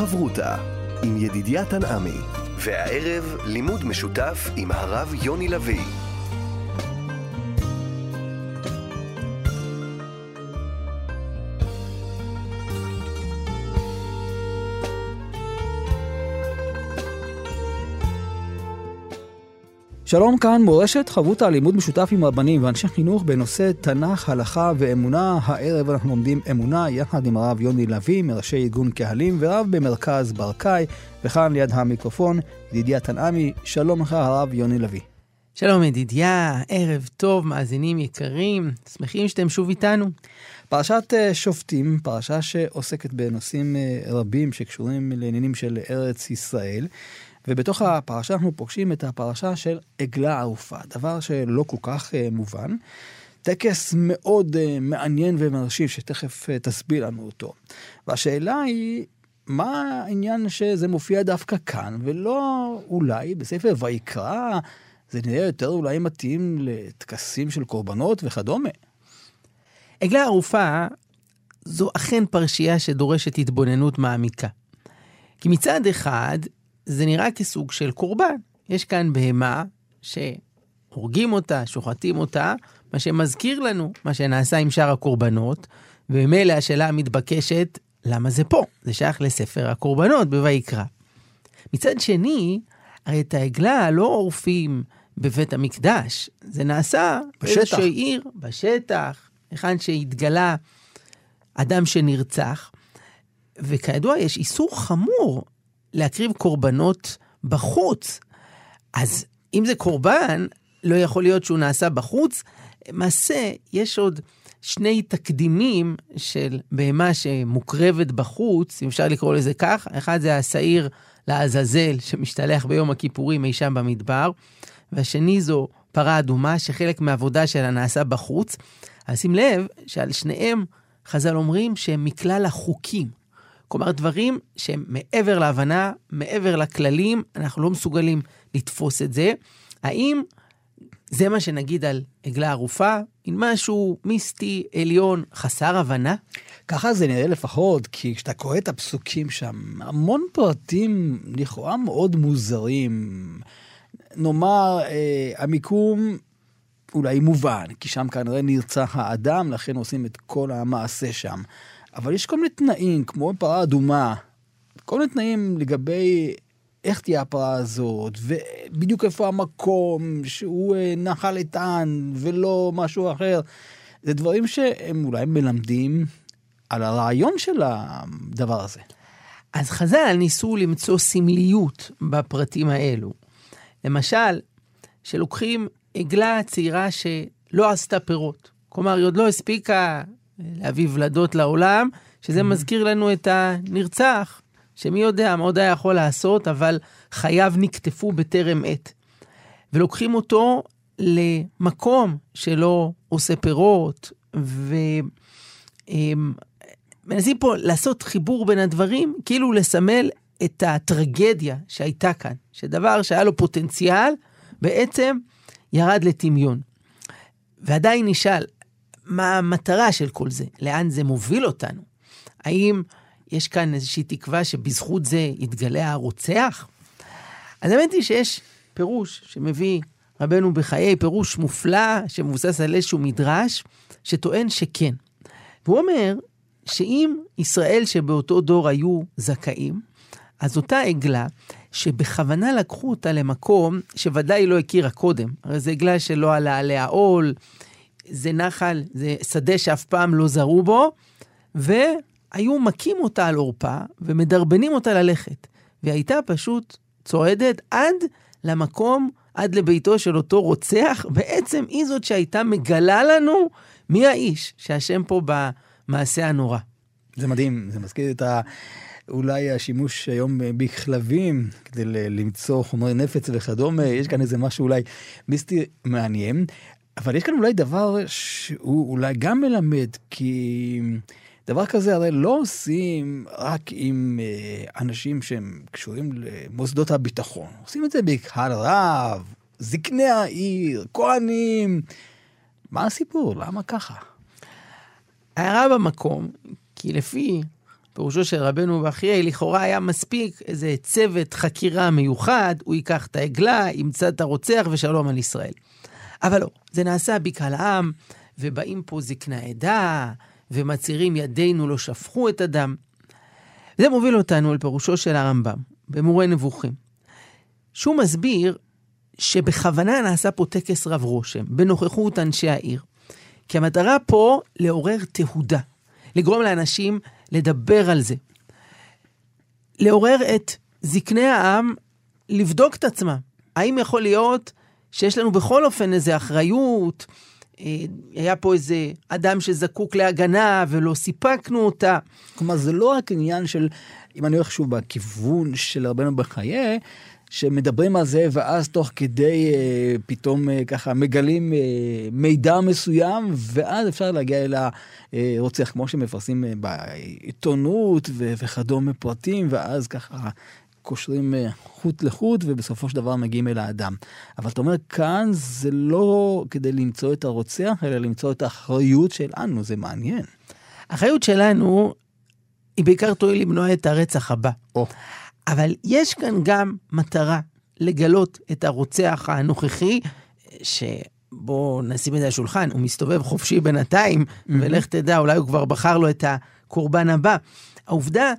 חברותה עם ידידיה תנעמי, והערב לימוד משותף עם הרב יוני לביא. שלום כאן מורשת חברותא לימוד משותף עם רבנים ואנשי חינוך בנושא תנ"ך, הלכה ואמונה. הערב אנחנו לומדים אמונה יחד עם הרב יוני לביא, מראשי ארגון קהלים ורב במרכז ברקאי, וכאן ליד המיקרופון ידידיה תנעמי. שלום לך הרב יוני לביא. שלום ידידיה, ערב טוב, מאזינים יקרים, שמחים שאתם שוב איתנו. פרשת אה, שופטים, פרשה שעוסקת בנושאים אה, רבים שקשורים לעניינים של ארץ ישראל. ובתוך הפרשה אנחנו פוגשים את הפרשה של עגלה ערופה, דבר שלא כל כך uh, מובן. טקס מאוד uh, מעניין ומרשים, שתכף uh, תסביר לנו אותו. והשאלה היא, מה העניין שזה מופיע דווקא כאן, ולא אולי בספר ויקרא, זה נראה יותר אולי מתאים לטקסים של קורבנות וכדומה. עגלה ערופה זו אכן פרשייה שדורשת התבוננות מעמיקה. כי מצד אחד, זה נראה כסוג של קורבן. יש כאן בהמה שהורגים אותה, שוחטים אותה, מה שמזכיר לנו מה שנעשה עם שאר הקורבנות, וממילא השאלה המתבקשת, למה זה פה? זה שייך לספר הקורבנות בויקרא. מצד שני, הרי את העגלה לא עורפים בבית המקדש, זה נעשה בשטח. עיר, בשטח, היכן שהתגלה אדם שנרצח. וכידוע, יש איסור חמור להקריב קורבנות בחוץ. אז אם זה קורבן, לא יכול להיות שהוא נעשה בחוץ. למעשה, יש עוד שני תקדימים של בהמה שמוקרבת בחוץ, אם אפשר לקרוא לזה כך. אחד זה השעיר לעזאזל שמשתלח ביום הכיפורים אי שם במדבר, והשני זו פרה אדומה שחלק מהעבודה שלה נעשה בחוץ. אז שים לב שעל שניהם חז"ל אומרים שהם מכלל החוקים. כלומר, דברים שהם מעבר להבנה, מעבר לכללים, אנחנו לא מסוגלים לתפוס את זה. האם זה מה שנגיד על עגלה ערופה? עם משהו מיסטי, עליון, חסר הבנה? ככה זה נראה לפחות, כי כשאתה קורא את הפסוקים שם, המון פרטים לכאורה מאוד מוזרים. נאמר, אה, המיקום אולי מובן, כי שם כנראה נרצח האדם, לכן עושים את כל המעשה שם. אבל יש כל מיני תנאים, כמו פרה אדומה, כל מיני תנאים לגבי איך תהיה הפרה הזאת, ובדיוק איפה המקום, שהוא אה, נחל איתן ולא משהו אחר. זה דברים שהם אולי מלמדים על הרעיון של הדבר הזה. אז חז"ל ניסו למצוא סמליות בפרטים האלו. למשל, שלוקחים עגלה צעירה שלא עשתה פירות. כלומר, היא עוד לא הספיקה להביא ולדות לעולם, שזה מזכיר לנו את הנרצח, שמי יודע מה עוד היה יכול לעשות, אבל חייו נקטפו בטרם עת. ולוקחים אותו למקום שלא עושה פירות, ומנסים פה לעשות חיבור בין הדברים, כאילו לסמל את הטרגדיה שהייתה כאן, שדבר שהיה לו פוטנציאל, בעצם ירד לטמיון. ועדיין נשאל, מה המטרה של כל זה? לאן זה מוביל אותנו? האם יש כאן איזושהי תקווה שבזכות זה יתגלה הרוצח? אז האמת היא שיש פירוש שמביא רבנו בחיי, פירוש מופלא שמבוסס על איזשהו מדרש, שטוען שכן. והוא אומר שאם ישראל שבאותו דור היו זכאים, אז אותה עגלה, שבכוונה לקחו אותה למקום שוודאי לא הכירה קודם, הרי זו עגלה שלא עלה עליה עול, זה נחל, זה שדה שאף פעם לא זרו בו, והיו מכים אותה על עורפה ומדרבנים אותה ללכת. והיא הייתה פשוט צועדת עד למקום, עד לביתו של אותו רוצח. בעצם היא זאת שהייתה מגלה לנו מי האיש שהשם פה במעשה הנורא. זה מדהים, זה מזכיר את ה... אולי השימוש היום בכלבים כדי למצוא חומרי נפץ וכדומה, יש כאן איזה משהו אולי מיסטי מעניין. אבל יש כאן אולי דבר שהוא אולי גם מלמד, כי דבר כזה הרי לא עושים רק עם אה, אנשים שהם קשורים למוסדות הביטחון, עושים את זה בקהל רב, זקני העיר, כהנים. מה הסיפור? למה ככה? הערה במקום, כי לפי פירושו של רבנו בחיי, לכאורה היה מספיק איזה צוות חקירה מיוחד, הוא ייקח את העגלה, ימצא את הרוצח ושלום על ישראל. אבל לא, זה נעשה בקהל העם, ובאים פה זקני העדה, ומצהירים ידינו לא שפכו את הדם. זה מוביל אותנו אל פירושו של הרמב"ם, במורה נבוכים, שהוא מסביר שבכוונה נעשה פה טקס רב רושם, בנוכחות אנשי העיר. כי המטרה פה לעורר תהודה, לגרום לאנשים לדבר על זה. לעורר את זקני העם לבדוק את עצמם. האם יכול להיות שיש לנו בכל אופן איזו אחריות, אה, היה פה איזה אדם שזקוק להגנה ולא סיפקנו אותה. כלומר, זה לא רק עניין של, אם אני הולך שוב בכיוון של רבנו בחיי, שמדברים על זה, ואז תוך כדי אה, פתאום אה, ככה מגלים אה, מידע מסוים, ואז אפשר להגיע אל הרוצח, כמו שמפרסמים אה, בעיתונות וכדומה פרטים, ואז ככה קושרים אה, חוט לחוט, ובסופו של דבר מגיעים אל האדם. אבל אתה אומר, כאן זה לא כדי למצוא את הרוצח, אלא למצוא את האחריות שלנו, זה מעניין. האחריות שלנו היא בעיקר תועיל למנוע את הרצח הבא. או. אבל יש כאן גם מטרה לגלות את הרוצח הנוכחי, שבואו נשים את זה על השולחן, הוא מסתובב חופשי בינתיים, mm-hmm. ולך תדע, אולי הוא כבר בחר לו את הקורבן הבא. העובדה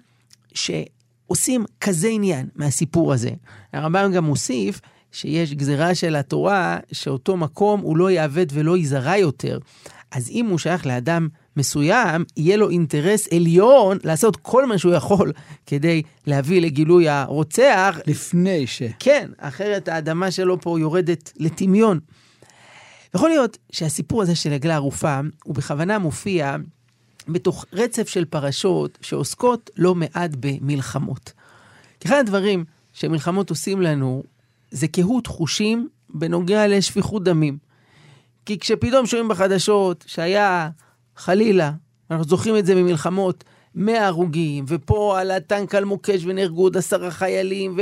שעושים כזה עניין מהסיפור הזה, הרמב"ם גם מוסיף שיש גזירה של התורה שאותו מקום הוא לא יעבד ולא ייזרע יותר. אז אם הוא שייך לאדם מסוים, יהיה לו אינטרס עליון לעשות כל מה שהוא יכול כדי להביא לגילוי הרוצח. לפני ש... כן, אחרת האדמה שלו פה יורדת לטמיון. יכול להיות שהסיפור הזה של עגלה ערופה, הוא בכוונה מופיע בתוך רצף של פרשות שעוסקות לא מעט במלחמות. אחד הדברים שמלחמות עושים לנו, זה קהות חושים בנוגע לשפיכות דמים. כי כשפתאום שומעים בחדשות שהיה חלילה, אנחנו זוכרים את זה ממלחמות, 100 הרוגים, ופה על הטנק על מוקש ונהרגו עוד עשרה חיילים, ו...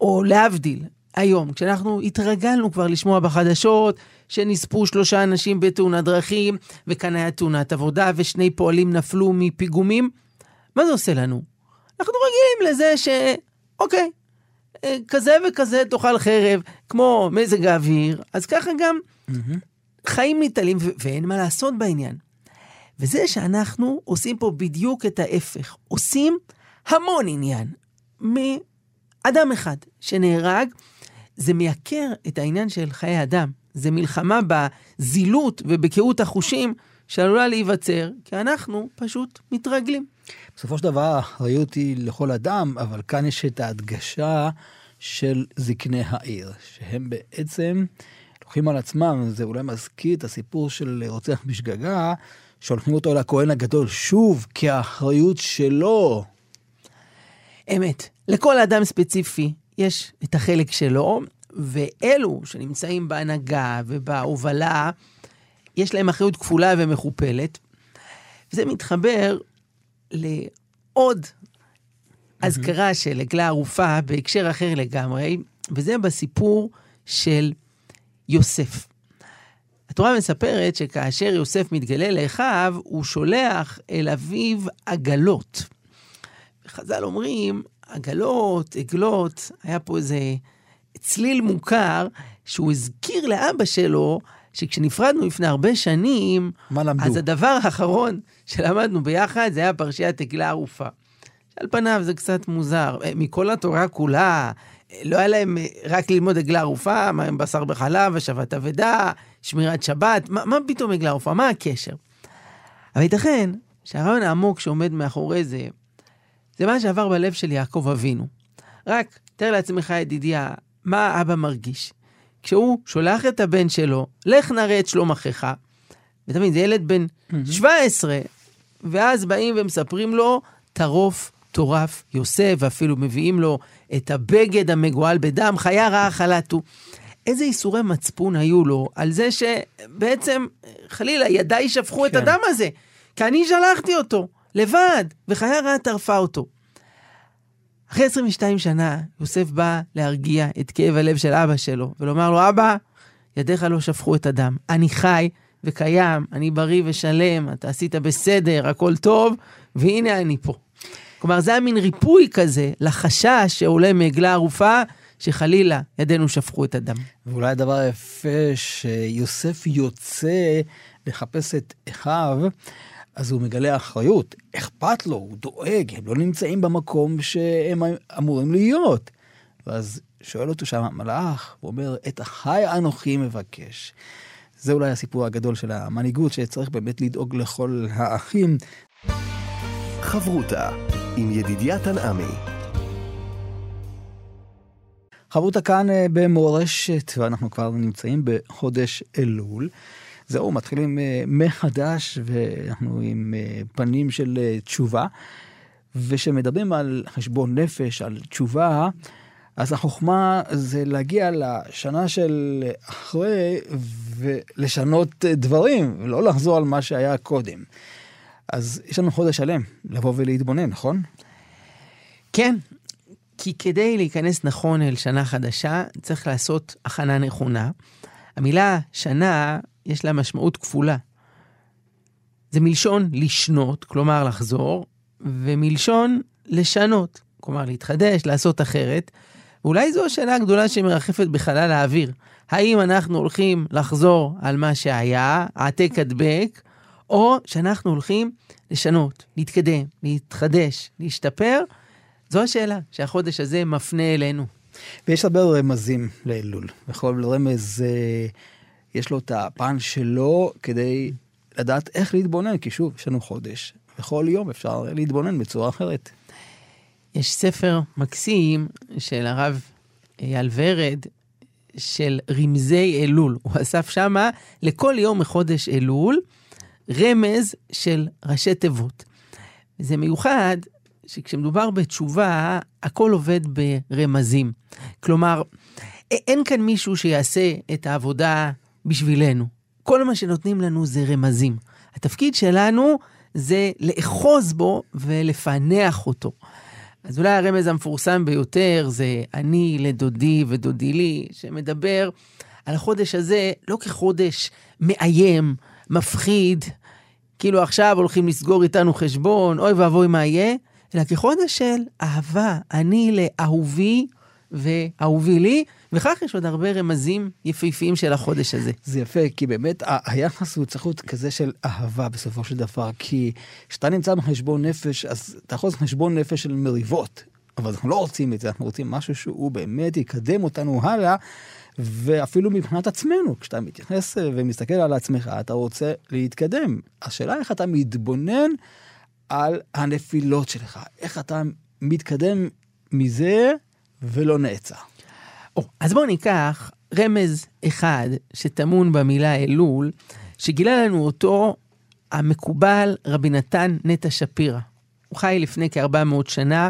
או להבדיל, היום, כשאנחנו התרגלנו כבר לשמוע בחדשות שנספו שלושה אנשים בתאונת דרכים, וכאן היה תאונת עבודה, ושני פועלים נפלו מפיגומים, מה זה עושה לנו? אנחנו רגילים לזה ש... אוקיי, אה, כזה וכזה תאכל חרב, כמו מזג האוויר, אז ככה גם mm-hmm. חיים מתעלים ו- ואין מה לעשות בעניין. וזה שאנחנו עושים פה בדיוק את ההפך, עושים המון עניין מאדם אחד שנהרג, זה מייקר את העניין של חיי אדם. זה מלחמה בזילות ובקהות החושים שעלולה להיווצר, כי אנחנו פשוט מתרגלים. בסופו של דבר האחריות היא לכל אדם, אבל כאן יש את ההדגשה של זקני העיר, שהם בעצם לוקחים על עצמם, זה אולי מזכיר את הסיפור של רוצח בשגגה, שהולכים אותו לכהן הגדול שוב, כי האחריות שלו. אמת. לכל אדם ספציפי יש את החלק שלו, ואלו שנמצאים בהנהגה ובהובלה, יש להם אחריות כפולה ומכופלת. וזה מתחבר לעוד אזכרה של עגלה ערופה בהקשר אחר לגמרי, וזה בסיפור של יוסף. התורה מספרת שכאשר יוסף מתגלה לאחיו, הוא שולח אל אביו עגלות. חז"ל אומרים, עגלות, עגלות, היה פה איזה צליל מוכר שהוא הזכיר לאבא שלו שכשנפרדנו לפני הרבה שנים, מה למדו? אז הדבר האחרון שלמדנו ביחד זה היה פרשיית עגלה ערופה. על פניו זה קצת מוזר. מכל התורה כולה, לא היה להם רק ללמוד עגלה ערופה, מה הם בשר בחלב, השבת אבדה, שמירת שבת, מה, מה פתאום עגלה ערופה? מה הקשר? אבל ייתכן שהרעיון העמוק שעומד מאחורי זה, זה מה שעבר בלב של יעקב אבינו. רק תאר לעצמך, ידידיה, מה אבא מרגיש. כשהוא שולח את הבן שלו, לך נראה את שלום אחיך, ואתה מבין, זה ילד בן 17, ואז באים ומספרים לו, טרוף טורף יוסף, ואפילו מביאים לו את הבגד המגואל בדם, חיה רעה חלטו. איזה איסורי מצפון היו לו על זה שבעצם, חלילה, ידיי שפכו כן. את הדם הזה, כי אני שלחתי אותו, לבד, וחיה רעה טרפה אותו. אחרי 22 שנה, יוסף בא להרגיע את כאב הלב של אבא שלו, ולומר לו, אבא, ידיך לא שפכו את הדם. אני חי וקיים, אני בריא ושלם, אתה עשית בסדר, הכל טוב, והנה אני פה. כלומר, זה היה מין ריפוי כזה לחשש שעולה מעגלה ערופה, שחלילה ידינו שפכו את הדם. ואולי הדבר היפה שיוסף יוצא לחפש את אחיו, אז הוא מגלה אחריות, אכפת לו, הוא דואג, הם לא נמצאים במקום שהם אמורים להיות. ואז שואל אותו שם המלאך, הוא אומר, את אחי אנוכי מבקש. זה אולי הסיפור הגדול של המנהיגות, שצריך באמת לדאוג לכל האחים. חברותה עם ידידיה תנעמי. חברותה כאן אה, במורשת, ואנחנו כבר נמצאים בחודש אלול. זהו, מתחילים אה, מחדש, ואנחנו עם אה, פנים של תשובה. וכשמדברים על חשבון נפש, על תשובה, אז החוכמה זה להגיע לשנה של אחרי ולשנות דברים, ולא לחזור על מה שהיה קודם. אז יש לנו חודש שלם לבוא ולהתבונן, נכון? כן, כי כדי להיכנס נכון אל שנה חדשה, צריך לעשות הכנה נכונה. המילה שנה, יש לה משמעות כפולה. זה מלשון לשנות, כלומר לחזור, ומלשון לשנות, כלומר להתחדש, לעשות אחרת. ואולי זו השאלה הגדולה שמרחפת בחלל האוויר. האם אנחנו הולכים לחזור על מה שהיה, העתק הדבק, או שאנחנו הולכים לשנות, להתקדם, להתחדש, להשתפר? זו השאלה שהחודש הזה מפנה אלינו. ויש הרבה רמזים לאלול. בכל רמז אה, יש לו את הפן שלו כדי לדעת איך להתבונן, כי שוב, יש לנו חודש, וכל יום אפשר להתבונן בצורה אחרת. יש ספר מקסים של הרב אייל ורד, של רמזי אלול. הוא אסף שמה לכל יום מחודש אלול רמז של ראשי תיבות. זה מיוחד שכשמדובר בתשובה, הכל עובד ברמזים. כלומר, אין כאן מישהו שיעשה את העבודה בשבילנו. כל מה שנותנים לנו זה רמזים. התפקיד שלנו זה לאחוז בו ולפענח אותו. אז אולי הרמז המפורסם ביותר זה אני לדודי ודודי לי, שמדבר על החודש הזה לא כחודש מאיים, מפחיד, כאילו עכשיו הולכים לסגור איתנו חשבון, אוי ואבוי מה יהיה, אלא כחודש של אהבה, אני לאהובי ואהובי לי, וכך יש עוד הרבה רמזים יפהפיים של החודש הזה. זה יפה, כי באמת היחס הוא צריך להיות כזה של אהבה בסופו של דבר, כי כשאתה נמצא בחשבון נפש, אז אתה יכול לעשות חשבון נפש של מריבות, אבל אנחנו לא רוצים את זה, אנחנו רוצים משהו שהוא באמת יקדם אותנו הלאה. ואפילו מבחינת עצמנו, כשאתה מתייחס ומסתכל על עצמך, אתה רוצה להתקדם. השאלה איך אתה מתבונן על הנפילות שלך, איך אתה מתקדם מזה ולא נעצר. או, אז בואו ניקח רמז אחד שטמון במילה אלול, שגילה לנו אותו המקובל רבי נתן נטע שפירא. הוא חי לפני כ-400 שנה,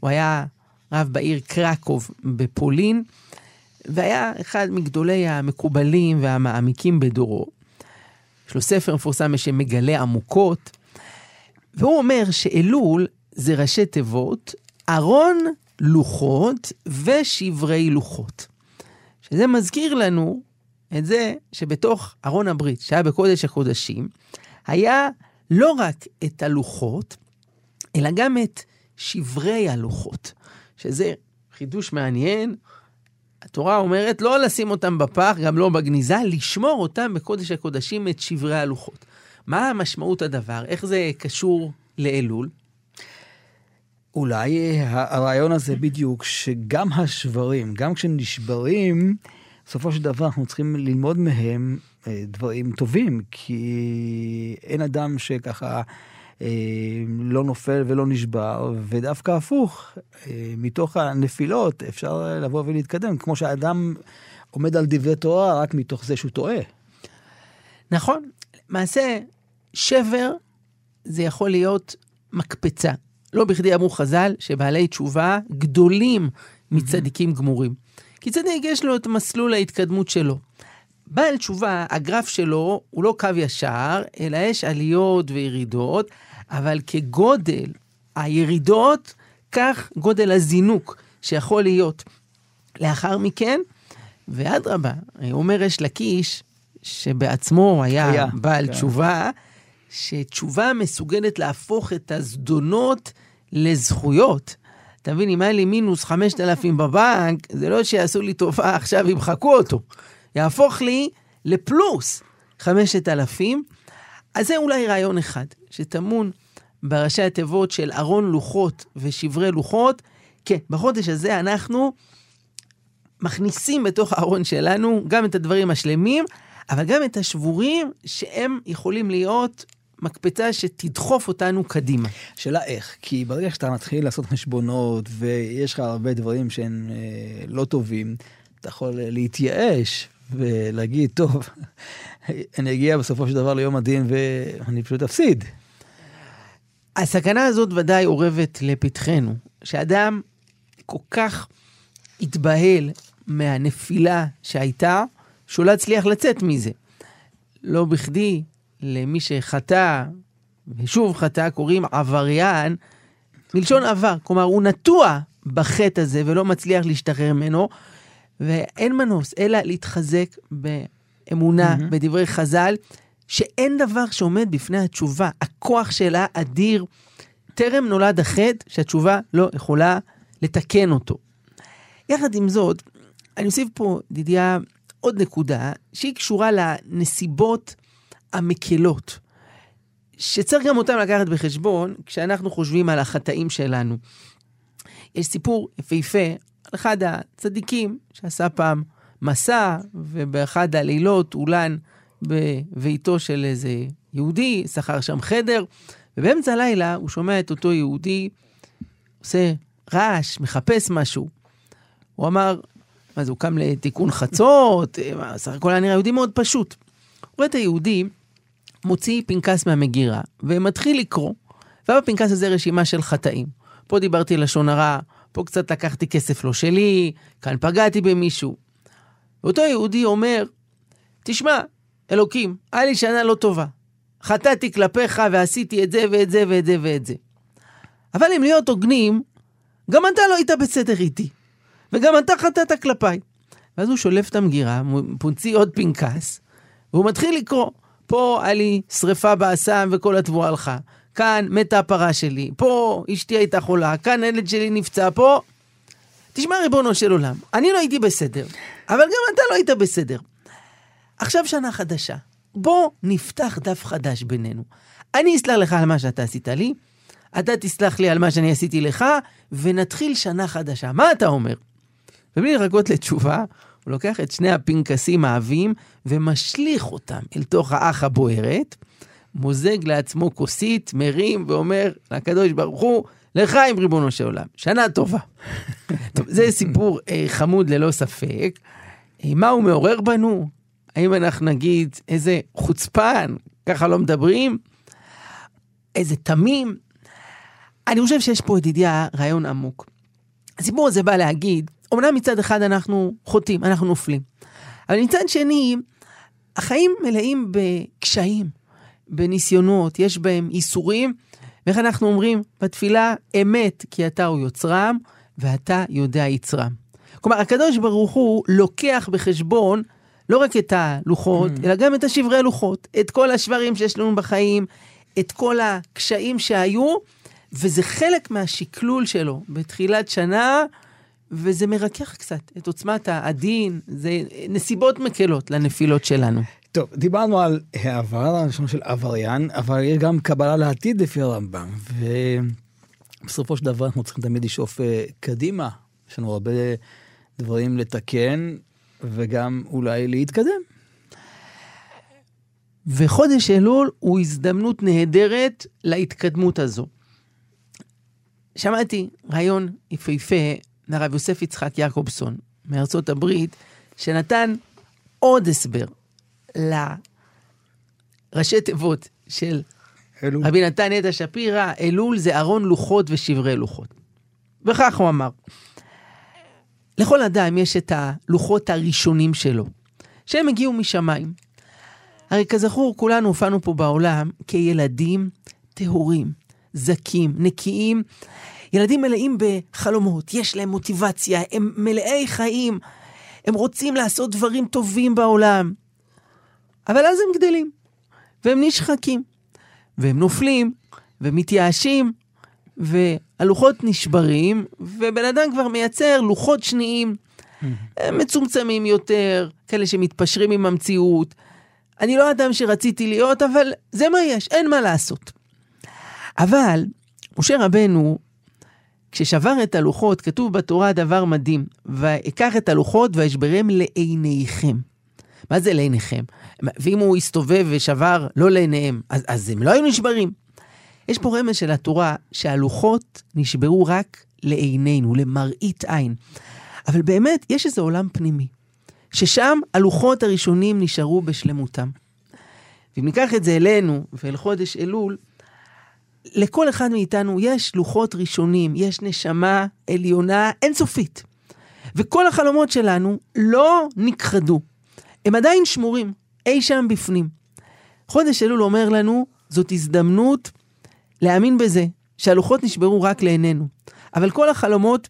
הוא היה רב בעיר קרקוב בפולין, והיה אחד מגדולי המקובלים והמעמיקים בדורו. יש לו ספר מפורסם בשם מגלה עמוקות, והוא אומר שאלול זה ראשי תיבות, ארון לוחות ושברי לוחות. שזה מזכיר לנו את זה שבתוך ארון הברית, שהיה בקודש הקודשים, היה לא רק את הלוחות, אלא גם את שברי הלוחות, שזה חידוש מעניין. התורה אומרת לא לשים אותם בפח, גם לא בגניזה, לשמור אותם בקודש הקודשים, את שברי הלוחות. מה המשמעות הדבר? איך זה קשור לאלול? אולי הרעיון הזה בדיוק, שגם השברים, גם כשנשברים, בסופו של דבר אנחנו צריכים ללמוד מהם אה, דברים טובים, כי אין אדם שככה אה, לא נופל ולא נשבר, ודווקא הפוך, אה, מתוך הנפילות אפשר לבוא ולהתקדם, כמו שהאדם עומד על דברי תורה רק מתוך זה שהוא טועה. נכון, למעשה שבר זה יכול להיות מקפצה. לא בכדי אמרו חז"ל שבעלי תשובה גדולים מצדיקים גמורים. כי צדיק יש לו את מסלול ההתקדמות שלו. בעל תשובה, הגרף שלו הוא לא קו ישר, אלא יש עליות וירידות, אבל כגודל הירידות, כך גודל הזינוק שיכול להיות. לאחר מכן, ואדרבה, אומר יש לקיש, שבעצמו היה, היה בעל כן. תשובה, שתשובה מסוגלת להפוך את הזדונות לזכויות. אתה מבין, אם היה לי מינוס 5,000 בבנק, זה לא שיעשו לי טובה, עכשיו ימחקו אותו. יהפוך לי לפלוס 5,000. אז זה אולי רעיון אחד, שטמון בראשי התיבות של ארון לוחות ושברי לוחות. כן, בחודש הזה אנחנו מכניסים בתוך הארון שלנו גם את הדברים השלמים, אבל גם את השבורים שהם יכולים להיות מקפצה שתדחוף אותנו קדימה. שאלה איך, כי ברגע שאתה מתחיל לעשות חשבונות ויש לך הרבה דברים שהם אה, לא טובים, אתה יכול להתייאש ולהגיד, טוב, אני אגיע בסופו של דבר ליום הדין ואני פשוט אפסיד. הסכנה הזאת ודאי אורבת לפתחנו, שאדם כל כך התבהל מהנפילה שהייתה, שהוא לא הצליח לצאת מזה. לא בכדי למי שחטא, ושוב חטא, קוראים עבריין, מלשון עבר. כלומר, הוא נטוע בחטא הזה ולא מצליח להשתחרר ממנו, ואין מנוס אלא להתחזק באמונה, mm-hmm. בדברי חז"ל, שאין דבר שעומד בפני התשובה. הכוח שלה אדיר. טרם נולד החטא שהתשובה לא יכולה לתקן אותו. יחד עם זאת, אני אוסיף פה, דידיה, עוד נקודה שהיא קשורה לנסיבות המקלות, שצריך גם אותם לקחת בחשבון כשאנחנו חושבים על החטאים שלנו. יש סיפור יפהפה על אחד הצדיקים שעשה פעם מסע, ובאחד הלילות אולן בביתו של איזה יהודי, שכר שם חדר, ובאמצע הלילה הוא שומע את אותו יהודי עושה רעש, מחפש משהו. הוא אמר, זה, הוא קם לתיקון חצות? סך הכל היה נראה יהודי מאוד פשוט. הוא רואה את היהודי מוציא פנקס מהמגירה ומתחיל לקרוא, ובפנקס הזה רשימה של חטאים. פה דיברתי לשון הרע, פה קצת לקחתי כסף לא שלי, כאן פגעתי במישהו. ואותו יהודי אומר, תשמע, אלוקים, היה לי שנה לא טובה. חטאתי כלפיך ועשיתי את זה ואת זה ואת זה ואת זה. אבל אם להיות הוגנים, גם אתה לא היית בסדר איתי. וגם אתה חטאת כלפיי. ואז הוא שולף את המגירה, מוציא עוד פנקס, והוא מתחיל לקרוא. פה היה לי שריפה באסם וכל התבואה הלכה. כאן מתה הפרה שלי, פה אשתי הייתה חולה, כאן הילד שלי נפצע, פה... תשמע, ריבונו של עולם, אני לא הייתי בסדר, אבל גם אתה לא היית בסדר. עכשיו שנה חדשה, בוא נפתח דף חדש בינינו. אני אסלח לך על מה שאתה עשית לי, אתה תסלח לי על מה שאני עשיתי לך, ונתחיל שנה חדשה. מה אתה אומר? ובלי לחכות לתשובה, הוא לוקח את שני הפנקסים העבים ומשליך אותם אל תוך האח הבוערת, מוזג לעצמו כוסית, מרים ואומר לקדוש ברוך הוא, לחיים ריבונו של עולם, שנה טובה. טוב, זה סיפור אה, חמוד ללא ספק. אה, מה הוא מעורר בנו? האם אנחנו נגיד איזה חוצפן, ככה לא מדברים? איזה תמים? אני חושב שיש פה, ידידיה, רעיון עמוק. הסיפור הזה בא להגיד, אמנם מצד אחד אנחנו חוטאים, אנחנו נופלים, אבל מצד שני, החיים מלאים בקשיים, בניסיונות, יש בהם איסורים, ואיך אנחנו אומרים בתפילה, אמת כי אתה הוא יוצרם, ואתה יודע יצרם. כלומר, הקדוש ברוך הוא לוקח בחשבון לא רק את הלוחות, mm. אלא גם את השברי הלוחות, את כל השברים שיש לנו בחיים, את כל הקשיים שהיו, וזה חלק מהשקלול שלו בתחילת שנה. וזה מרכך קצת את עוצמת הדין, זה נסיבות מקלות לנפילות שלנו. טוב, דיברנו על העבר הראשון של עבריין, אבל יש גם קבלה לעתיד לפי הרמב"ם, ובסופו של דבר אנחנו צריכים תמיד לשאוף אה, קדימה. יש לנו הרבה דברים לתקן, וגם אולי להתקדם. וחודש אלול הוא הזדמנות נהדרת להתקדמות הזו. שמעתי רעיון יפהפה מהרב יוסף יצחק יעקובסון מארצות הברית, שנתן עוד הסבר לראשי תיבות של אלול. רבי נתן נטע שפירא, אלול זה ארון לוחות ושברי לוחות. וכך הוא אמר, לכל אדם יש את הלוחות הראשונים שלו, שהם הגיעו משמיים. הרי כזכור, כולנו הופענו פה בעולם כילדים טהורים, זכים, נקיים, ילדים מלאים בחלומות, יש להם מוטיבציה, הם מלאי חיים, הם רוצים לעשות דברים טובים בעולם. אבל אז הם גדלים, והם נשחקים. והם נופלים, ומתייאשים, והלוחות נשברים, ובן אדם כבר מייצר לוחות שניים, הם מצומצמים יותר, כאלה שמתפשרים עם המציאות. אני לא אדם שרציתי להיות, אבל זה מה יש, אין מה לעשות. אבל משה רבנו, כששבר את הלוחות, כתוב בתורה דבר מדהים, ואקח את הלוחות ואשברם לעיניכם. מה זה לעיניכם? ואם הוא הסתובב ושבר לא לעיניהם, אז, אז הם לא היו נשברים. יש פה רמז של התורה שהלוחות נשברו רק לעינינו, למראית עין. אבל באמת, יש איזה עולם פנימי, ששם הלוחות הראשונים נשארו בשלמותם. ואם ניקח את זה אלינו ואל חודש אלול, לכל אחד מאיתנו יש לוחות ראשונים, יש נשמה עליונה אינסופית. וכל החלומות שלנו לא נכחדו. הם עדיין שמורים, אי שם בפנים. חודש אלול אומר לנו, זאת הזדמנות להאמין בזה, שהלוחות נשברו רק לעינינו. אבל כל החלומות,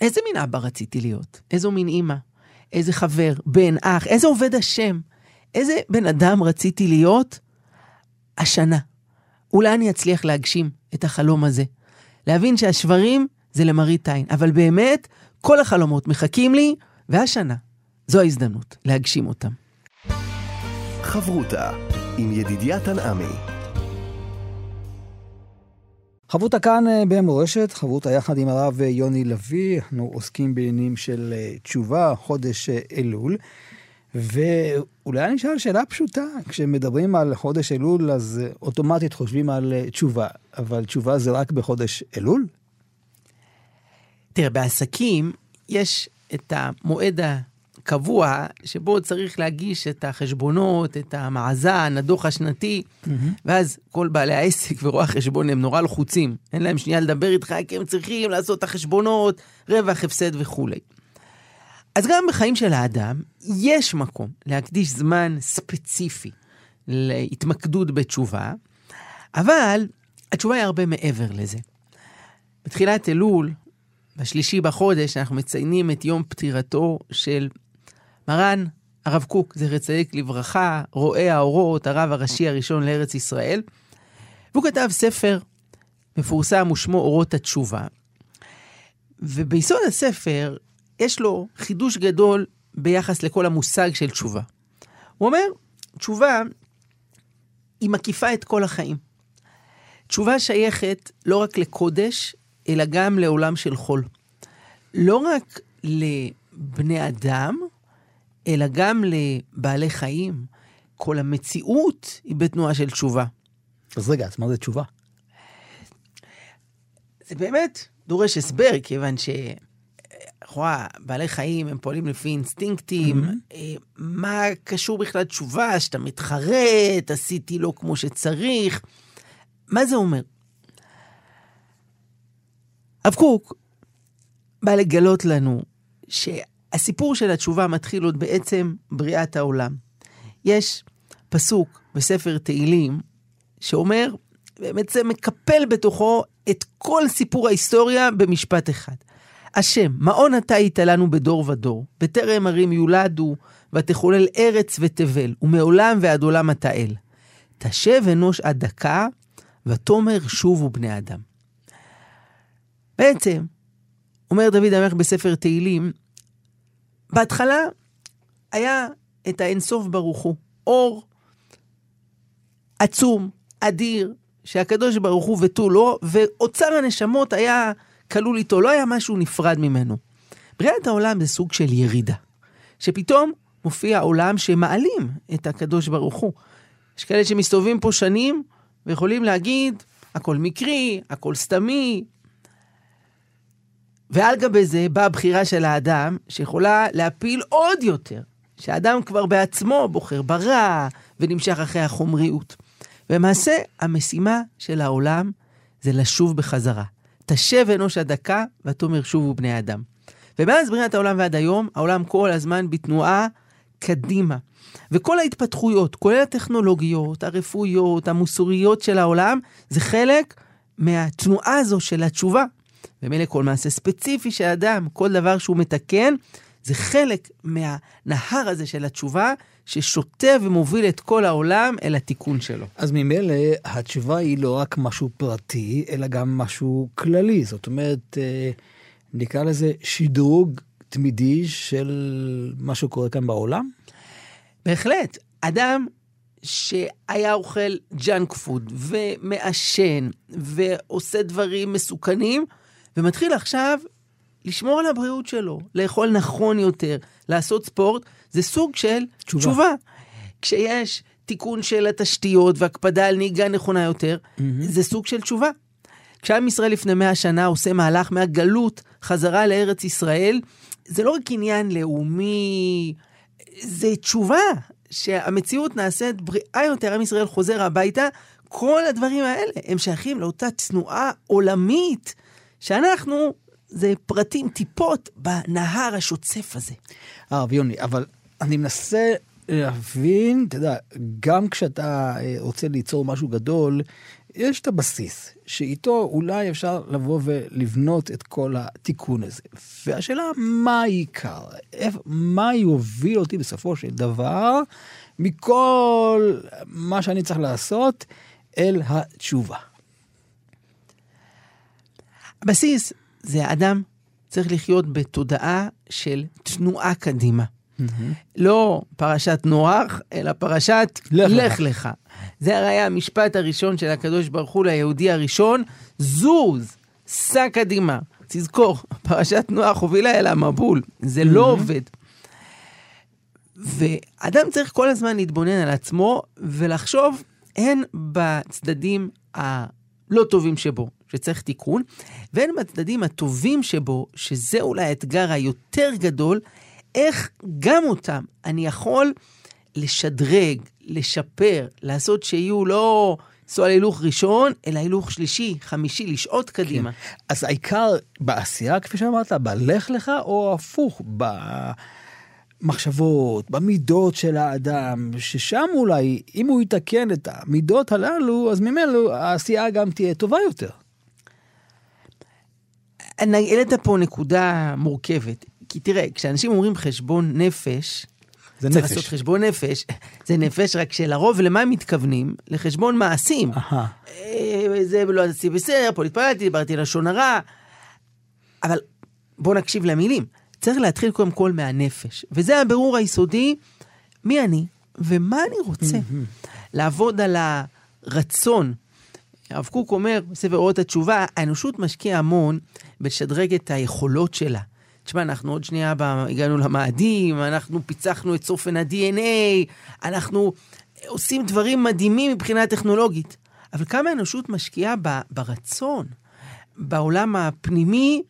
איזה מין אבא רציתי להיות? איזו מין אימא? איזה חבר, בן, אח, איזה עובד השם? איזה בן אדם רציתי להיות השנה? אולי אני אצליח להגשים את החלום הזה. להבין שהשברים זה למראית עין, אבל באמת, כל החלומות מחכים לי, והשנה, זו ההזדמנות להגשים אותם. חברותה עם ידידיה תנעמי. חברותה כאן אה, במורשת, חברותה יחד עם הרב יוני לביא, אנחנו עוסקים בעניינים של אה, תשובה, חודש אה, אלול. ואולי אני אשאל שאלה פשוטה, כשמדברים על חודש אלול, אז אוטומטית חושבים על תשובה, אבל תשובה זה רק בחודש אלול? תראה, בעסקים יש את המועד קבוע, שבו צריך להגיש את החשבונות, את המאזן, הדוח השנתי, mm-hmm. ואז כל בעלי העסק ורואי החשבון הם נורא לחוצים. אין להם שנייה לדבר איתך, כי הם צריכים לעשות את החשבונות, רווח, הפסד וכולי. אז גם בחיים של האדם יש מקום להקדיש זמן ספציפי להתמקדות בתשובה, אבל התשובה היא הרבה מעבר לזה. בתחילת אלול, בשלישי בחודש, אנחנו מציינים את יום פטירתו של מרן הרב קוק, זכר צדיק לברכה, רואה האורות, הרב הראשי הראשון לארץ ישראל. והוא כתב ספר מפורסם ושמו אורות התשובה. וביסוד הספר יש לו חידוש גדול ביחס לכל המושג של תשובה. הוא אומר, תשובה היא מקיפה את כל החיים. תשובה שייכת לא רק לקודש, אלא גם לעולם של חול. לא רק לבני אדם, אלא גם לבעלי חיים. כל המציאות היא בתנועה של תשובה. אז רגע, אז מה זה תשובה? זה באמת דורש הסבר, כיוון ש... לכאורה, בעלי חיים הם פועלים לפי אינסטינקטים. Mm-hmm. מה קשור בכלל תשובה? שאתה מתחרט, עשיתי לא כמו שצריך. מה זה אומר? הרב קוק בא לגלות לנו ש... הסיפור של התשובה מתחיל עוד בעצם בריאת העולם. יש פסוק בספר תהילים שאומר, באמת זה מקפל בתוכו את כל סיפור ההיסטוריה במשפט אחד. השם, מעון אתה היית לנו בדור ודור, בטרם ערים יולדו, ותחולל ארץ ותבל, ומעולם ועד עולם אתה אל. תשב אנוש עד דקה, ותאמר שובו בני אדם. בעצם, אומר דוד המלך בספר תהילים, בהתחלה היה את האינסוף ברוך הוא, אור עצום, אדיר, שהקדוש ברוך הוא ותו לו, ואוצר הנשמות היה כלול איתו, לא היה משהו נפרד ממנו. בריאת העולם זה סוג של ירידה, שפתאום מופיע עולם שמעלים את הקדוש ברוך הוא. יש כאלה שמסתובבים פה שנים ויכולים להגיד, הכל מקרי, הכל סתמי, ועל גבי זה באה הבחירה של האדם, שיכולה להפיל עוד יותר, שהאדם כבר בעצמו בוחר ברע ונמשך אחרי החומריות. ולמעשה, המשימה של העולם זה לשוב בחזרה. תשב אנוש הדקה, ותאמר שובו בני אדם. ומאז בריאת העולם ועד היום, העולם כל הזמן בתנועה קדימה. וכל ההתפתחויות, כולל הטכנולוגיות, הרפואיות, המוסריות של העולם, זה חלק מהתנועה הזו של התשובה. ומילא כל מעשה ספציפי של אדם, כל דבר שהוא מתקן, זה חלק מהנהר הזה של התשובה, ששוטה ומוביל את כל העולם אל התיקון שלו. אז ממילא התשובה היא לא רק משהו פרטי, אלא גם משהו כללי. זאת אומרת, אה, נקרא לזה שדרוג תמידי של מה שקורה כאן בעולם? בהחלט. אדם שהיה אוכל ג'אנק פוד ומעשן ועושה דברים מסוכנים, ומתחיל עכשיו לשמור על הבריאות שלו, לאכול נכון יותר, לעשות ספורט, זה סוג של תשובה. תשובה. כשיש תיקון של התשתיות והקפדה על נהיגה נכונה יותר, mm-hmm. זה סוג של תשובה. כשעם ישראל לפני מאה שנה עושה מהלך מהגלות חזרה לארץ ישראל, זה לא רק עניין לאומי, זה תשובה. שהמציאות נעשית בריאה יותר, עם ישראל חוזר הביתה, כל הדברים האלה הם שייכים לאותה תנועה עולמית, שאנחנו, זה פרטים, טיפות בנהר השוצף הזה. הרב יוני, אבל אני מנסה להבין, אתה יודע, גם כשאתה אה, רוצה ליצור משהו גדול, יש את הבסיס, שאיתו אולי אפשר לבוא ולבנות את כל התיקון הזה. והשאלה, מה העיקר? מה יוביל אותי בסופו של דבר, מכל מה שאני צריך לעשות, אל התשובה? הבסיס זה האדם צריך לחיות בתודעה של תנועה קדימה. Mm-hmm. לא פרשת נוח, אלא פרשת לך, לך לך. זה הרי המשפט הראשון של הקדוש ברוך הוא ליהודי הראשון, זוז, סע קדימה. תזכור, פרשת נוח הובילה אל המבול, זה mm-hmm. לא עובד. ואדם צריך כל הזמן להתבונן על עצמו ולחשוב הן בצדדים הלא טובים שבו, שצריך תיקון, והן בצדדים הטובים שבו, שזה אולי האתגר היותר גדול, איך גם אותם אני יכול לשדרג, לשפר, לעשות שיהיו לא לנסוע להילוך ראשון, אלא הילוך שלישי, חמישי, לשעות. קדימה. כן. אז העיקר בעשייה, כפי שאמרת, בלך לך, או הפוך, במחשבות, במידות של האדם, ששם אולי, אם הוא יתקן את המידות הללו, אז ממנו העשייה גם תהיה טובה יותר. העלית פה נקודה מורכבת. כי תראה, כשאנשים אומרים חשבון נפש, זה צריך נפש. לעשות חשבון נפש, זה נפש, רק שלרוב למה הם מתכוונים? לחשבון מעשים. אה, זה לא עשיתי בסדר, פה התפללתי, דיברתי לשון הרע. אבל בואו נקשיב למילים. צריך להתחיל קודם כל מהנפש. וזה הבירור היסודי, מי אני ומה אני רוצה. לעבוד על הרצון. הרב קוק אומר, בספר אורות התשובה, האנושות משקיעה המון בלשדרג את היכולות שלה. תשמע, אנחנו עוד שנייה הגענו למאדים, אנחנו פיצחנו את צופן ה-DNA, אנחנו עושים דברים מדהימים מבחינה טכנולוגית. אבל כמה האנושות משקיעה ברצון, בעולם הפנימי,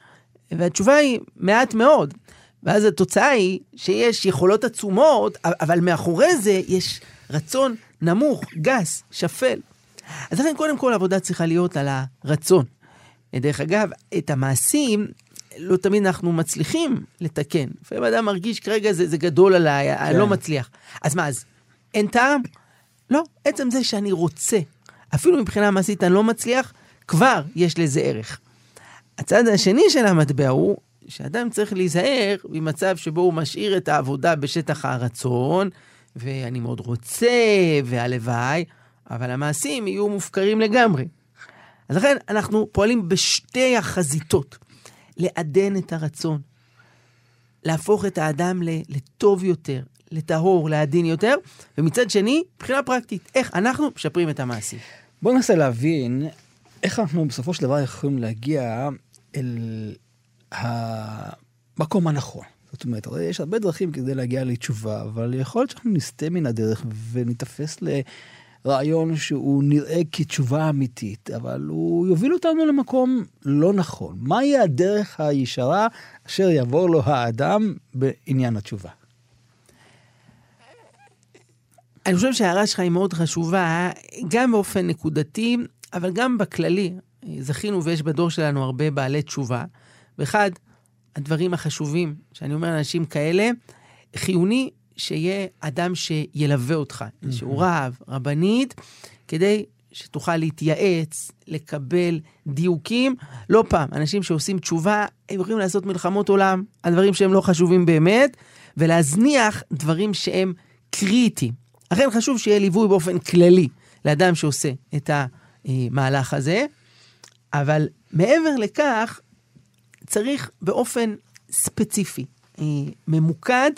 והתשובה היא מעט מאוד. ואז התוצאה היא שיש יכולות עצומות, אבל מאחורי זה יש רצון נמוך, גס, שפל. אז לכן קודם כל העבודה צריכה להיות על הרצון. דרך אגב, את המעשים לא תמיד אנחנו מצליחים לתקן. לפעמים אדם מרגיש כרגע זה, זה גדול עליי, כן. אני לא מצליח. אז מה, אז אין טעם? לא, עצם זה שאני רוצה, אפילו מבחינה מעשית אני לא מצליח, כבר יש לזה ערך. הצד השני של המטבע הוא שאדם צריך להיזהר ממצב שבו הוא משאיר את העבודה בשטח הרצון, ואני מאוד רוצה, והלוואי, אבל המעשים יהיו מופקרים לגמרי. אז לכן אנחנו פועלים בשתי החזיתות. לעדן את הרצון, להפוך את האדם לטוב יותר, לטהור, לעדין יותר, ומצד שני, מבחינה פרקטית, איך אנחנו משפרים את המעשים. בואו ננסה להבין איך אנחנו בסופו של דבר יכולים להגיע אל המקום הנכון. זאת אומרת, הרי יש הרבה דרכים כדי להגיע לתשובה, אבל יכול להיות שאנחנו נסטה מן הדרך וניתפס ל... רעיון שהוא נראה כתשובה אמיתית, אבל הוא יוביל אותנו למקום לא נכון. מהי הדרך הישרה אשר יעבור לו האדם בעניין התשובה? אני חושב שההערה שלך היא מאוד חשובה, גם באופן נקודתי, אבל גם בכללי. זכינו ויש בדור שלנו הרבה בעלי תשובה. ואחד הדברים החשובים שאני אומר לאנשים כאלה, חיוני שיהיה אדם שילווה אותך, mm-hmm. שהוא רב, רבנית, כדי שתוכל להתייעץ, לקבל דיוקים. לא פעם, אנשים שעושים תשובה, הם יכולים לעשות מלחמות עולם על דברים שהם לא חשובים באמת, ולהזניח דברים שהם קריטיים. לכן חשוב שיהיה ליווי באופן כללי לאדם שעושה את המהלך הזה, אבל מעבר לכך, צריך באופן ספציפי, אה, ממוקד,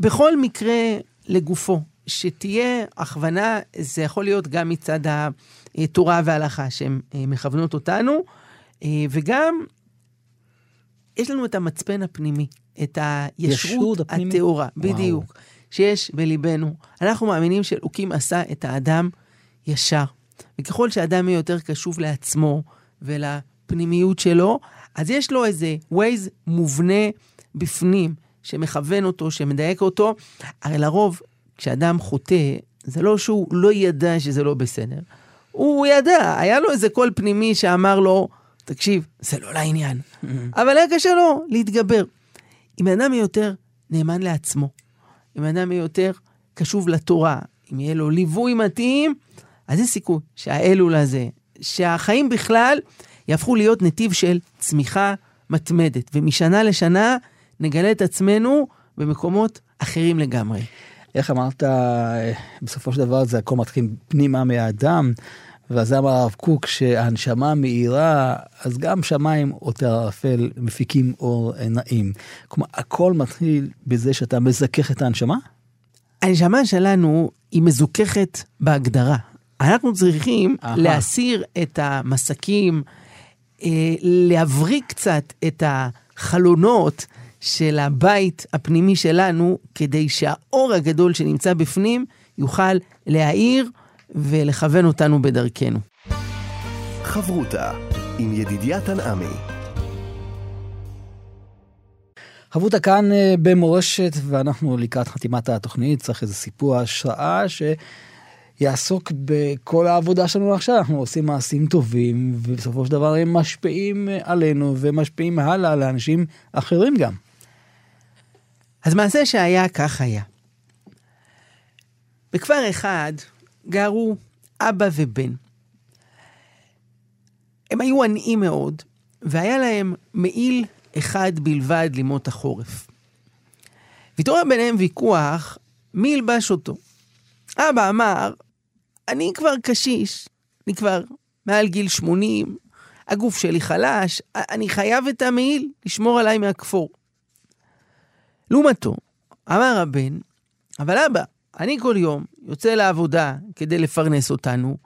בכל מקרה לגופו, שתהיה הכוונה, זה יכול להיות גם מצד התורה וההלכה שהן אה, מכוונות אותנו, אה, וגם יש לנו את המצפן הפנימי, את הישרות הטהורה, בדיוק, שיש בליבנו. אנחנו מאמינים שאלוקים עשה את האדם ישר. וככל שאדם יהיה יותר קשוב לעצמו ולפנימיות שלו, אז יש לו איזה ווייז מובנה בפנים, שמכוון אותו, שמדייק אותו. הרי לרוב, כשאדם חוטא, זה לא שהוא לא ידע שזה לא בסדר. הוא ידע, היה לו איזה קול פנימי שאמר לו, תקשיב, זה לא לעניין. אבל היה קשה לו להתגבר. אם אדם יהיה יותר נאמן לעצמו, אם אדם יהיה יותר קשוב לתורה, אם יהיה לו ליווי מתאים, אז יש סיכוי שהאלול הזה, שהחיים בכלל יהפכו להיות נתיב של צמיחה מתמדת, ומשנה לשנה נגלה את עצמנו במקומות אחרים לגמרי. איך אמרת, בסופו של דבר זה הכל מתחיל פנימה מהאדם, ואז אמר הרב קוק שהנשמה מאירה, אז גם שמיים או תערפל מפיקים אור נעים. כלומר, הכל מתחיל בזה שאתה מזכך את הנשמה? הנשמה שלנו היא מזוככת בהגדרה. אנחנו צריכים Aha. להסיר את המסקים, אה, להבריק קצת את החלונות של הבית הפנימי שלנו, כדי שהאור הגדול שנמצא בפנים יוכל להאיר ולכוון אותנו בדרכנו. חברותה עם ידידיה תנעמי. חברותה כאן אה, במורשת, ואנחנו לקראת חתימת התוכנית, צריך איזה סיפור השראה ש... יעסוק בכל העבודה שלנו עכשיו, אנחנו עושים מעשים טובים, ובסופו של דבר הם משפיעים עלינו ומשפיעים הלאה לאנשים אחרים גם. אז מעשה שהיה, כך היה. בכפר אחד גרו אבא ובן. הם היו עניים מאוד, והיה להם מעיל אחד בלבד לימות החורף. והתעורר ביניהם ויכוח מי ילבש אותו. אבא אמר, אני כבר קשיש, אני כבר מעל גיל 80, הגוף שלי חלש, אני חייב את המעיל לשמור עליי מהכפור. לעומתו, אמר הבן, אבל אבא, אני כל יום יוצא לעבודה כדי לפרנס אותנו,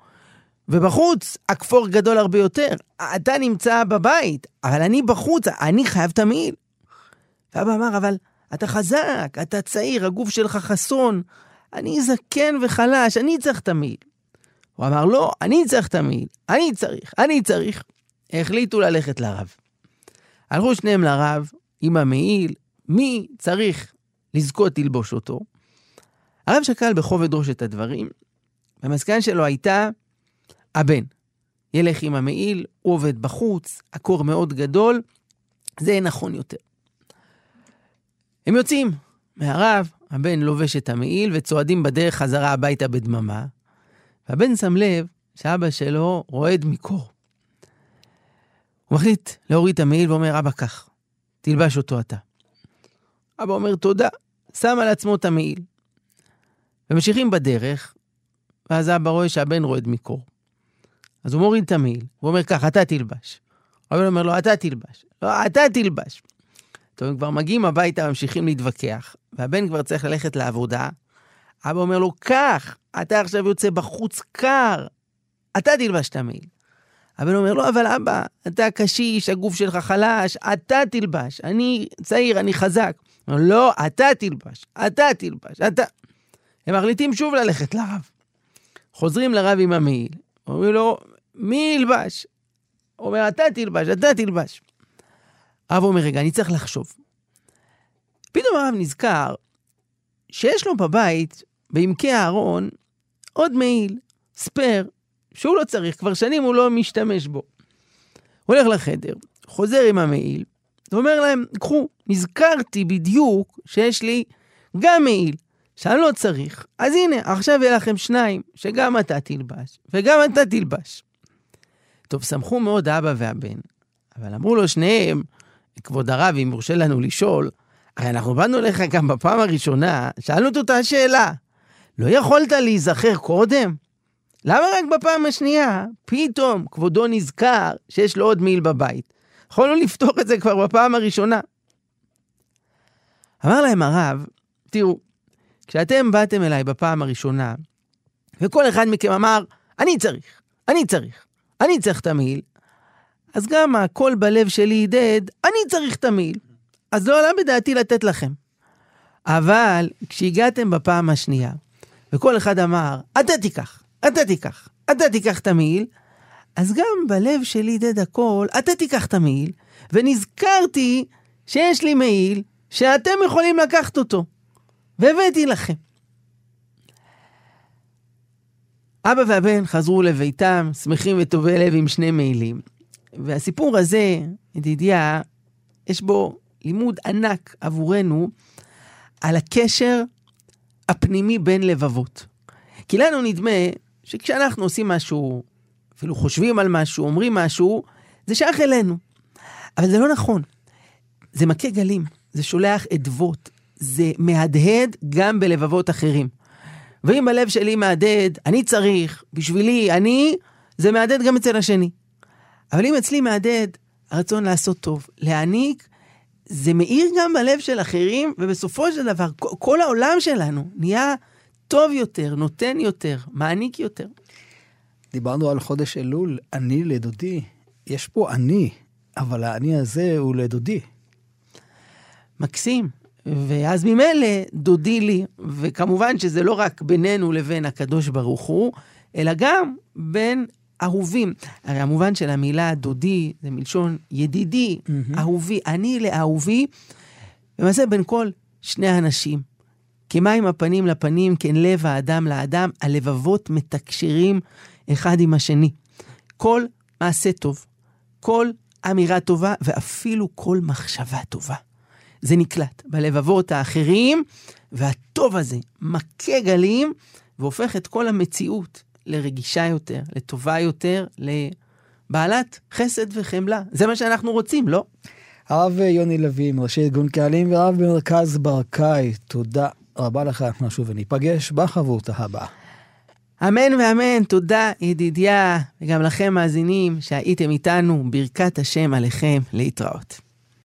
ובחוץ הכפור גדול הרבה יותר. אתה נמצא בבית, אבל אני בחוץ, אני חייב את המעיל. ואבא אמר, אבל אתה חזק, אתה צעיר, הגוף שלך חסון, אני זקן וחלש, אני צריך את המעיל. הוא אמר, לא, אני צריך את המעיל, אני צריך, אני צריך. החליטו ללכת לרב. הלכו שניהם לרב עם המעיל, מי צריך לזכות ללבוש אותו? הרב שקל בכובד ראש את הדברים, והמסקנה שלו הייתה, הבן, ילך עם המעיל, הוא עובד בחוץ, הקור מאוד גדול, זה נכון יותר. הם יוצאים מהרב, הבן לובש את המעיל וצועדים בדרך חזרה הביתה בדממה, והבן שם לב שאבא שלו רועד מקור. הוא מחליט להוריד את המעיל ואומר, אבא, קח, תלבש אותו אתה. אבא אומר, תודה, שם על עצמו את המעיל. וממשיכים בדרך, ואז אבא רואה שהבן רועד מקור. אז הוא מוריד את המעיל, הוא אומר, קח, אתה תלבש. הבן אומר לו, אתה תלבש. לא, אתה תלבש. טוב, הם כבר מגיעים הביתה, ממשיכים להתווכח, והבן כבר צריך ללכת לעבודה. אבא אומר לו, קח, אתה עכשיו יוצא בחוץ קר, אתה תלבש את המעיל. הבן אומר לו, לא, אבל אבא, אתה קשיש, הגוף שלך חלש, אתה תלבש. אני צעיר, אני חזק. אומר, לא, אתה תלבש, אתה תלבש, אתה... הם מחליטים שוב ללכת לרב. חוזרים לרב עם המעיל, אומרים לו, מי ילבש? הוא אומר, אתה תלבש, אתה תלבש. הרב אומר, רגע, אני צריך לחשוב. פתאום הרב נזכר שיש לו בבית, בעמקי הארון, עוד מעיל, ספייר, שהוא לא צריך, כבר שנים הוא לא משתמש בו. הוא הולך לחדר, חוזר עם המעיל, ואומר להם, קחו, נזכרתי בדיוק שיש לי גם מעיל, שאני לא צריך, אז הנה, עכשיו יהיה לכם שניים, שגם אתה תלבש, וגם אתה תלבש. טוב, שמחו מאוד האבא והבן, אבל אמרו לו שניהם, כבוד הרב, אם יורשה לנו לשאול, הרי אנחנו באנו אליך גם בפעם הראשונה, שאלנו את אותה שאלה. לא יכולת להיזכר קודם? למה רק בפעם השנייה, פתאום כבודו נזכר שיש לו עוד מעיל בבית? יכולנו לפתור את זה כבר בפעם הראשונה. אמר להם הרב, תראו, כשאתם באתם אליי בפעם הראשונה, וכל אחד מכם אמר, אני צריך, אני צריך, אני צריך את המעיל, אז גם הקול בלב שלי הידד, אני צריך את המעיל. אז לא עלה בדעתי לתת לכם. אבל כשהגעתם בפעם השנייה, וכל אחד אמר, אתה תיקח, אתה תיקח, אתה תיקח את המעיל, אז גם בלב שלי הידד הכל, אתה תיקח את המעיל, ונזכרתי שיש לי מעיל שאתם יכולים לקחת אותו, והבאתי לכם. אבא והבן חזרו לביתם, שמחים וטובי לב עם שני מעילים. והסיפור הזה, ידידיה, יש בו לימוד ענק עבורנו על הקשר הפנימי בין לבבות. כי לנו נדמה שכשאנחנו עושים משהו, אפילו חושבים על משהו, אומרים משהו, זה שייך אלינו. אבל זה לא נכון. זה מכה גלים, זה שולח אדוות, זה מהדהד גם בלבבות אחרים. ואם הלב שלי מהדהד, אני צריך, בשבילי, אני, זה מהדהד גם אצל השני. אבל אם אצלי מהדהד הרצון לעשות טוב, להעניק, זה מאיר גם בלב של אחרים, ובסופו של דבר, כל העולם שלנו נהיה טוב יותר, נותן יותר, מעניק יותר. דיברנו על חודש אלול, אני לדודי. יש פה אני, אבל האני הזה הוא לדודי. מקסים. ואז ממילא דודי לי, וכמובן שזה לא רק בינינו לבין הקדוש ברוך הוא, אלא גם בין אהובים. הרי המובן של המילה דודי זה מלשון ידידי, mm-hmm. אהובי, אני לאהובי, למעשה בין כל שני אנשים. כמים הפנים לפנים, כן לב האדם לאדם, הלבבות מתקשרים אחד עם השני. כל מעשה טוב, כל אמירה טובה, ואפילו כל מחשבה טובה. זה נקלט בלבבות האחרים, והטוב הזה מכה גלים והופך את כל המציאות לרגישה יותר, לטובה יותר, לבעלת חסד וחמלה. זה מה שאנחנו רוצים, לא? הרב יוני לוי, מראשי ארגון קהלים ורב במרכז ברקאי, תודה רבה לך, אנחנו שוב וניפגש בחברות הבאה. אמן ואמן, תודה ידידיה, וגם לכם מאזינים שהייתם איתנו, ברכת השם עליכם להתראות.